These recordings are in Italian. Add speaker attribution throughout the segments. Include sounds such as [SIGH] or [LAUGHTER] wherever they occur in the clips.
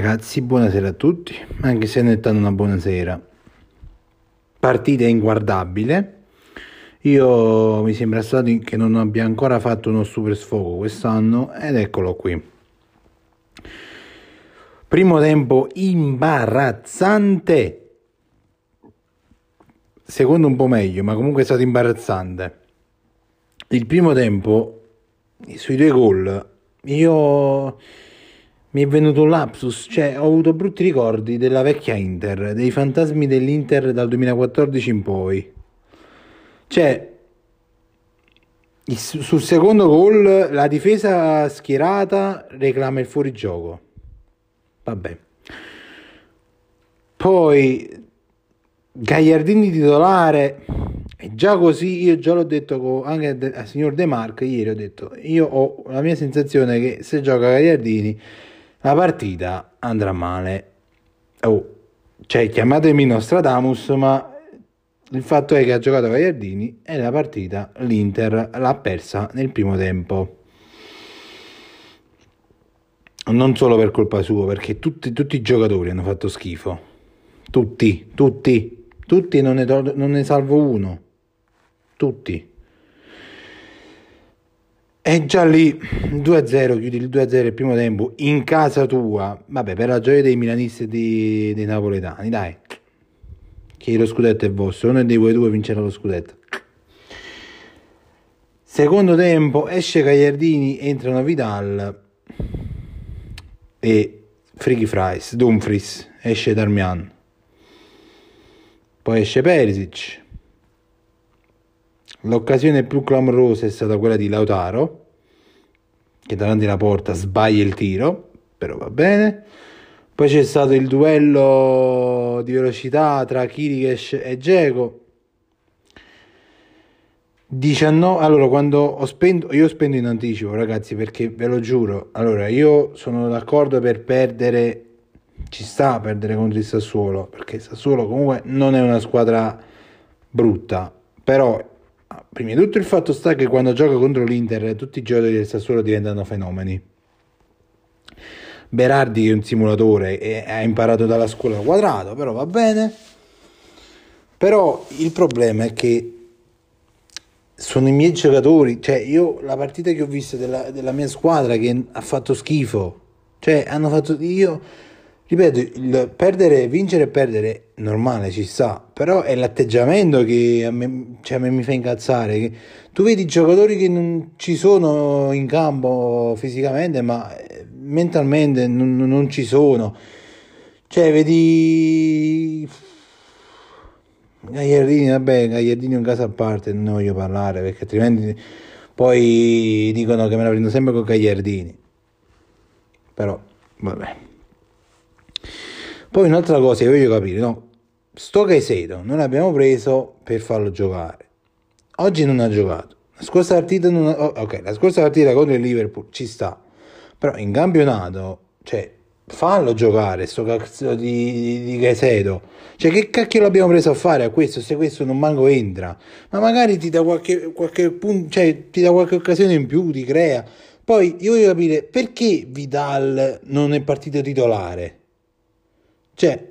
Speaker 1: Ragazzi, buonasera a tutti, anche se non è stata una buona sera. Partita inguardabile. Io mi sembra stato che non abbia ancora fatto uno super sfogo quest'anno ed eccolo qui. Primo tempo imbarazzante. Secondo un po' meglio, ma comunque è stato imbarazzante. Il primo tempo, sui due gol, io mi è venuto un lapsus, cioè ho avuto brutti ricordi della vecchia Inter, dei fantasmi dell'Inter dal 2014 in poi. Cioè, sul secondo gol la difesa schierata reclama il fuorigioco. Vabbè. Poi Gagliardini titolare e già così io già l'ho detto anche al signor De Marco ieri ho detto io ho la mia sensazione che se gioca Gagliardini la partita andrà male oh, cioè chiamatemi Nostradamus ma il fatto è che ha giocato Gagliardini e la partita l'Inter l'ha persa nel primo tempo non solo per colpa sua perché tutti, tutti i giocatori hanno fatto schifo tutti, tutti, tutti, non ne, non ne salvo uno. Tutti. E già lì 2-0, chiudi il 2-0 il primo tempo in casa tua. Vabbè, per la gioia dei milanisti e dei, dei napoletani, dai. Che lo scudetto è vostro, uno dei voi due vincerà lo scudetto. Secondo tempo esce Gagliardini, entrano Vidal e Frighi Fries, Dumfries, esce Darmian. Poi esce Perisic. L'occasione più clamorosa è stata quella di Lautaro, che davanti alla porta sbaglia il tiro, però va bene. Poi c'è stato il duello di velocità tra Kirikesh e Dzeko. 19 allora quando ho spento io spendo in anticipo ragazzi perché ve lo giuro allora io sono d'accordo per perdere ci sta a perdere contro il Sassuolo perché Sassuolo comunque non è una squadra brutta però prima di tutto il fatto sta che quando gioca contro l'Inter tutti i giocatori del Sassuolo diventano fenomeni. Berardi è un simulatore e ha imparato dalla scuola quadrato però va bene. Però il problema è che sono i miei giocatori, cioè io la partita che ho visto della, della mia squadra che ha fatto schifo, cioè hanno fatto io ripeto, il perdere, vincere e perdere normale ci sta, però è l'atteggiamento che a me, cioè, a me mi fa incazzare, tu vedi giocatori che non ci sono in campo fisicamente, ma eh, mentalmente non, non ci sono. Cioè, vedi Gagliardini, vabbè, Gagliardini è un caso a parte, non ne voglio parlare perché altrimenti poi dicono che me la prendo sempre con Gagliardini. Però, vabbè. Poi un'altra cosa che voglio capire, no? Sto Caicedo non l'abbiamo preso per farlo giocare. Oggi non ha giocato. La scorsa partita non ha... oh, ok, la scorsa partita contro il Liverpool ci sta. Però in campionato, cioè, fallo giocare sto cazzo di, di Caicedo. Cioè, che cacchio l'abbiamo preso a fare a questo se questo non manco entra? Ma magari ti dà qualche, qualche punto, cioè, ti dà qualche occasione in più, ti crea. Poi io voglio capire perché Vidal non è partito titolare. Cioè,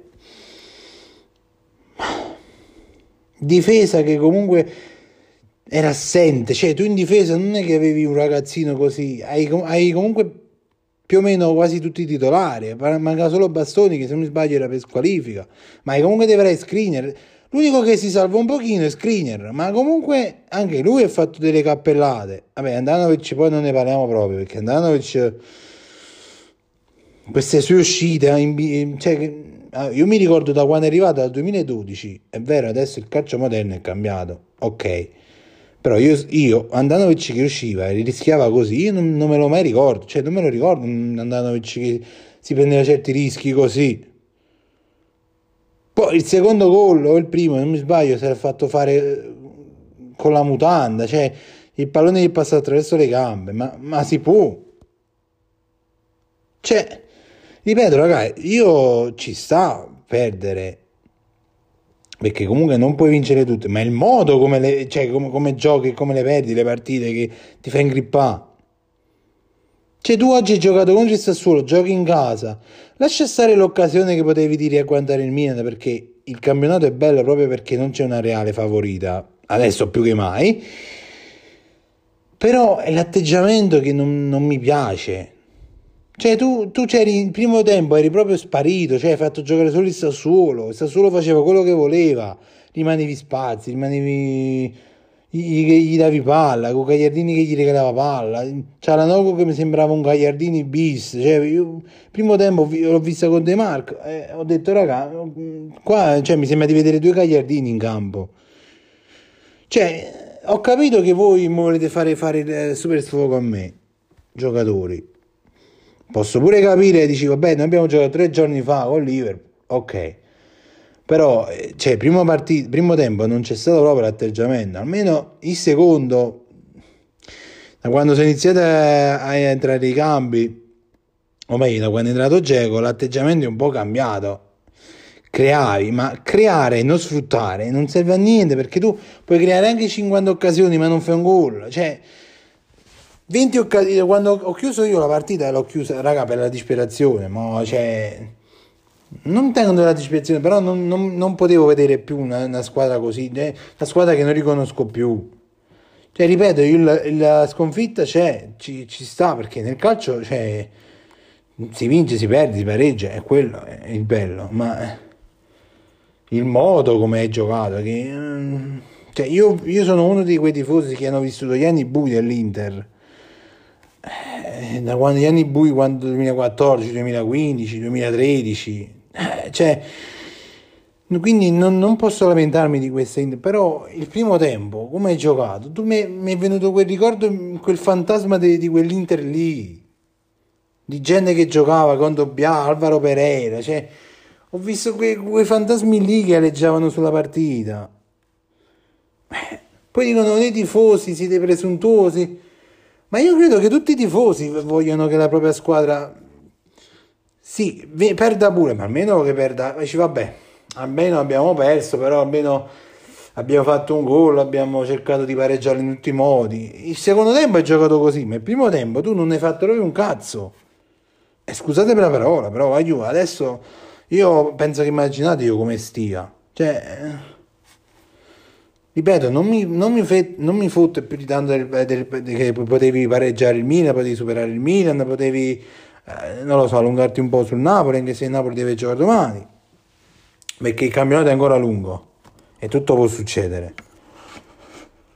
Speaker 1: difesa che comunque era assente, cioè tu in difesa non è che avevi un ragazzino così, hai, hai comunque più o meno quasi tutti i titolari, manca solo Bastoni che se non mi sbaglio era per squalifica, ma hai comunque avere screener. L'unico che si salva un pochino è Screener, ma comunque anche lui ha fatto delle cappellate. Vabbè, Andanovic poi non ne parliamo proprio, perché Andanovic queste sue uscite, cioè, ah, io mi ricordo da quando è arrivato dal 2012, è vero, adesso il calcio moderno è cambiato, ok, però io, io Andanovic che usciva e rischiava così, io non, non, me lo mai ricordo, cioè non me lo ricordo Andanovic che si prendeva certi rischi così. Poi il secondo gol o il primo, non mi sbaglio, si era fatto fare eh, con la mutanda, cioè il pallone gli passa attraverso le gambe, ma, ma si può. Cioè, ripeto ragazzi, io ci sta perdere perché comunque non puoi vincere tutte, ma il modo come, le, cioè, come, come giochi, come le perdi le partite che ti fa ingrippare. Cioè tu oggi hai giocato contro il Sassuolo, giochi in casa, lascia stare l'occasione che potevi dire a guardare il Milan perché il campionato è bello proprio perché non c'è una reale favorita, adesso più che mai, però è l'atteggiamento che non, non mi piace, cioè, tu, tu c'eri in primo tempo, eri proprio sparito, cioè hai fatto giocare solo il Sassuolo. Il Sassuolo faceva quello che voleva, rimanevi spazi, rimanevi. Gli, gli davi palla, con Gagliardini che gli regalava palla. Noco che mi sembrava un Gagliardini bis. Cioè, io primo tempo l'ho vista con De Marco e ho detto, raga, qua cioè, mi sembra di vedere due Gagliardini in campo. Cioè, ho capito che voi volete fare, fare super sfogo a me, giocatori Posso pure capire, dici, vabbè, noi abbiamo giocato tre giorni fa con Liverpool, ok. Però, eh, cioè, primo, partito, primo tempo non c'è stato proprio l'atteggiamento, almeno il secondo, da quando sono iniziati a entrare i cambi, o meglio, da quando è entrato Geco, l'atteggiamento è un po' cambiato. Creavi, ma creare e non sfruttare non serve a niente perché tu puoi creare anche 50 occasioni, ma non fai un gol. Cioè, 20 occasioni, quando ho chiuso io la partita l'ho chiusa, raga, per la disperazione, ma cioè, non tengo della disperazione, però non, non, non potevo vedere più una, una squadra così, una squadra che non riconosco più. Cioè, ripeto, io, la, sconfitta c'è, ci, ci, sta, perché nel calcio cioè, si vince, si perde, si pareggia, è quello è il bello, ma il modo come hai giocato, che... Cioè, io, io sono uno di quei tifosi che hanno vissuto gli anni bui dell'Inter eh, da quando gli anni bui, quando 2014, 2015, 2013, eh, cioè, quindi non, non, posso lamentarmi di questa, però il primo tempo, come hai giocato, tu mi, è venuto quel ricordo, quel fantasma di, di quell'Inter lì, di gente che giocava contro Bia, Alvaro Pereira, cioè, ho visto quei, quei fantasmi lì che aleggiavano sulla partita. Eh, poi dicono, noi tifosi siete presuntuosi. Ma io credo che tutti i tifosi vogliono che la propria squadra sì, perda pure, ma almeno che perda. Dici, vabbè, almeno abbiamo perso, però almeno abbiamo fatto un gol, abbiamo cercato di pareggiare in tutti i modi. Il secondo tempo è giocato così, ma il primo tempo tu non hai fatto proprio un cazzo. E scusatemi la parola, però aiuto, adesso io penso che immaginate io come stia. Cioè ripeto, non mi, non mi, fe, non mi fotte più di tanto del, del, che potevi pareggiare il Milan, potevi superare il Milan, potevi, eh, non lo so, allungarti un po' sul Napoli, anche se il Napoli deve giocare domani, perché il campionato è ancora lungo e tutto può succedere.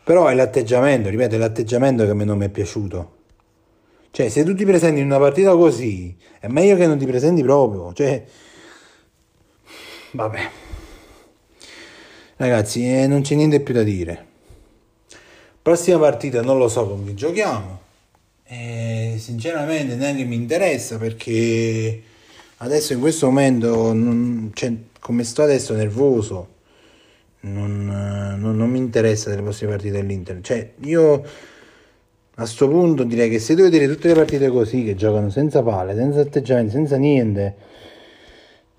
Speaker 1: Però è l'atteggiamento, ripeto, è l'atteggiamento che a me non mi è piaciuto. Cioè, se tu ti presenti in una partita così, è meglio che non ti presenti proprio. Cioè, vabbè. Ragazzi, eh, non c'è niente più da dire. Prossima partita non lo so con chi giochiamo. E sinceramente neanche mi interessa perché adesso in questo momento, non, cioè, come sto adesso nervoso, non, non, non, mi interessa delle prossime partite dell'Inter. Cioè, io a questo punto direi che se devo vedere tutte le partite così, che giocano senza palle, senza atteggiamenti, senza niente,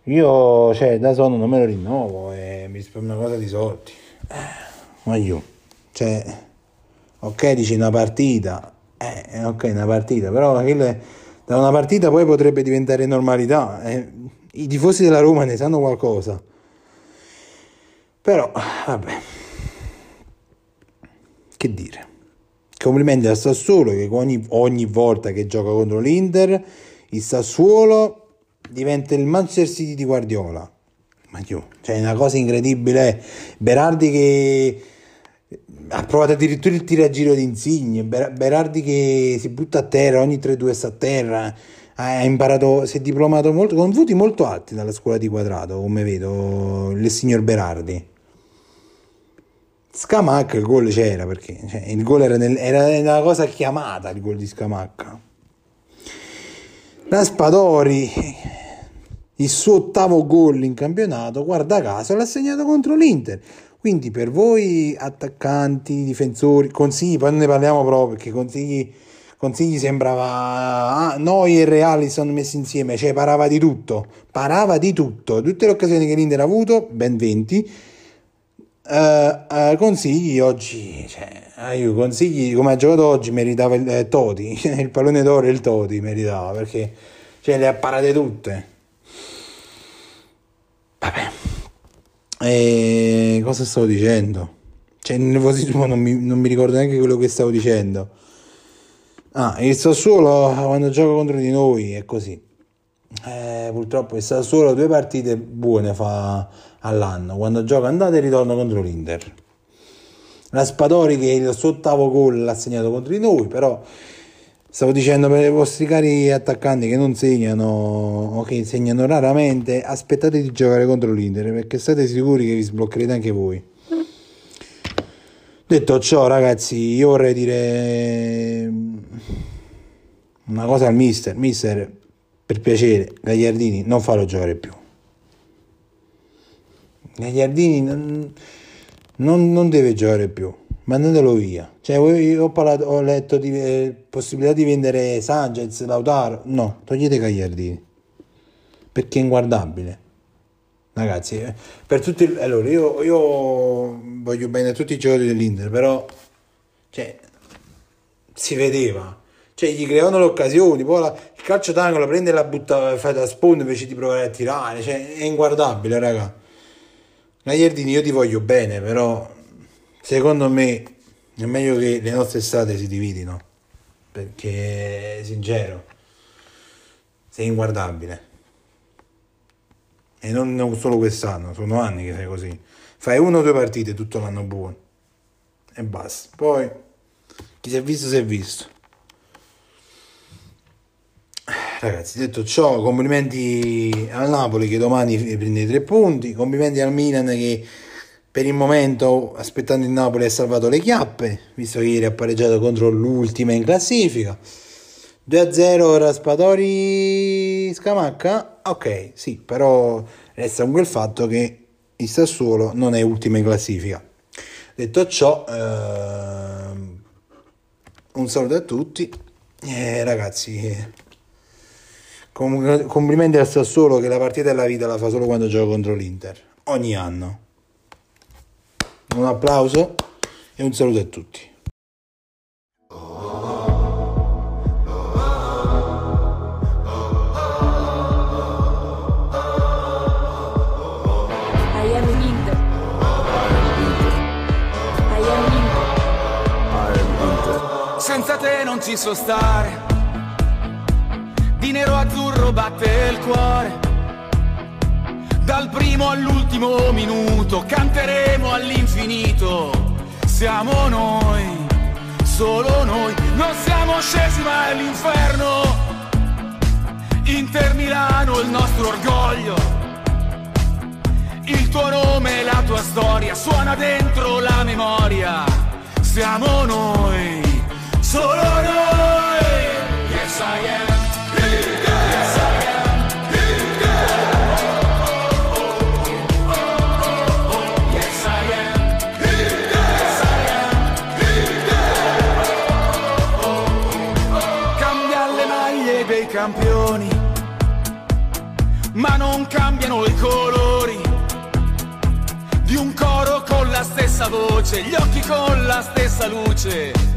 Speaker 1: io, cioè, da sonno non me lo rinnovo e mi spero una cosa di soldi. Eh, ma io, cioè, ok, dici una partita, eh, ok, una partita, però da una partita poi potrebbe diventare normalità. Eh. I tifosi della Roma ne sanno qualcosa. Però, vabbè. che dire. Complimenti al Sassuolo che ogni, ogni volta che gioca contro l'Inter, il Sassuolo diventa il Manchester City di Guardiola. Ma io, cioè è una cosa incredibile. Berardi che ha provato addirittura il tiragiro di Insigne, Berardi che si butta a terra, ogni 3-2 sta a terra, ha imparato, si è diplomato molto, con voti molto alti dalla scuola di quadrato, come vedo, il signor Berardi. Scamacca il gol c'era perché cioè, il gol era, nel, era, una cosa chiamata il gol di Scamacca. Raspadori, il suo ottavo gol in campionato, guarda caso, l'ha segnato contro l'Inter. Quindi per voi attaccanti, difensori, consigli, poi non ne parliamo proprio perché consigli, consigli sembrava ah, noi e Reali sono messi insieme, cioè parava di tutto, parava di tutto, tutte le occasioni che l'Inter ha avuto, ben 20 Uh, uh, consigli oggi, cioè, uh, io consigli come ha giocato oggi meritava il eh, Toti, [LAUGHS] il pallone d'oro e il Toti meritava perché cioè, le ha parate tutte. Vabbè, e cosa stavo dicendo? Cioè, il nervosismo non mi, non mi ricordo neanche quello che stavo dicendo. Ah, il Sassuolo quando gioca contro di noi è così. Eh, purtroppo il Sassuolo due partite buone fa all'anno quando gioca andata e ritorno contro l'Inter. Raspadori che il suo ottavo gol l'ha segnato contro di noi, però stavo dicendo per i vostri cari attaccanti che non segnano o che segnano raramente, aspettate di giocare contro l'Inter perché state sicuri che vi sbloccherete anche voi. Detto ciò, ragazzi, io vorrei dire una cosa al mister. Mister, per piacere, Gagliardini, non farlo giocare più. Gagliardini non, non, non deve giocare più, mandatelo via. Cioè, io ho, parlato, ho letto di eh, possibilità di vendere Sanchez, Lautaro. No, togliete Gagliardini perché è inguardabile. Ragazzi, eh, per tutti. Allora, io, io voglio bene a tutti i giocatori dell'Inter, però cioè, si vedeva. Cioè, gli creavano le occasioni, poi la, il calcio d'angolo prende e la butta, fa da sponda invece di provare a tirare. Cioè, è inguardabile, raga. Gagliardini io ti voglio bene, però secondo me è meglio che le nostre strade si dividino, perché sincero, sei inguardabile. E non, solo quest'anno, sono anni che sei così. Fai una o due partite tutto l'anno buono e basta. Poi chi si è visto si è visto. Ragazzi, detto ciò, complimenti al Napoli che domani prende i tre punti, complimenti al Milan che per il momento, aspettando il Napoli, ha salvato le chiappe, visto che ieri ha pareggiato contro l'ultima in classifica. 2-0 Raspadori Scamacca? Ok, sì, però resta comunque il fatto che il Sassuolo non è ultima in classifica. Detto ciò, ehm, un saluto a tutti. Eh, ragazzi, Complimenti al Sassuolo che la partita della vita la fa solo quando gioca contro l'Inter, ogni anno. Un applauso e un saluto a tutti.
Speaker 2: Senza te non ci so stare di nero azzurro batte il cuore. Primo all'ultimo minuto canteremo all'infinito. Siamo noi, solo noi, non siamo scesi mai all'inferno. Inter Milano il nostro orgoglio. Il tuo nome e la tua storia suona dentro la memoria. Siamo noi, solo noi. Con la stessa luce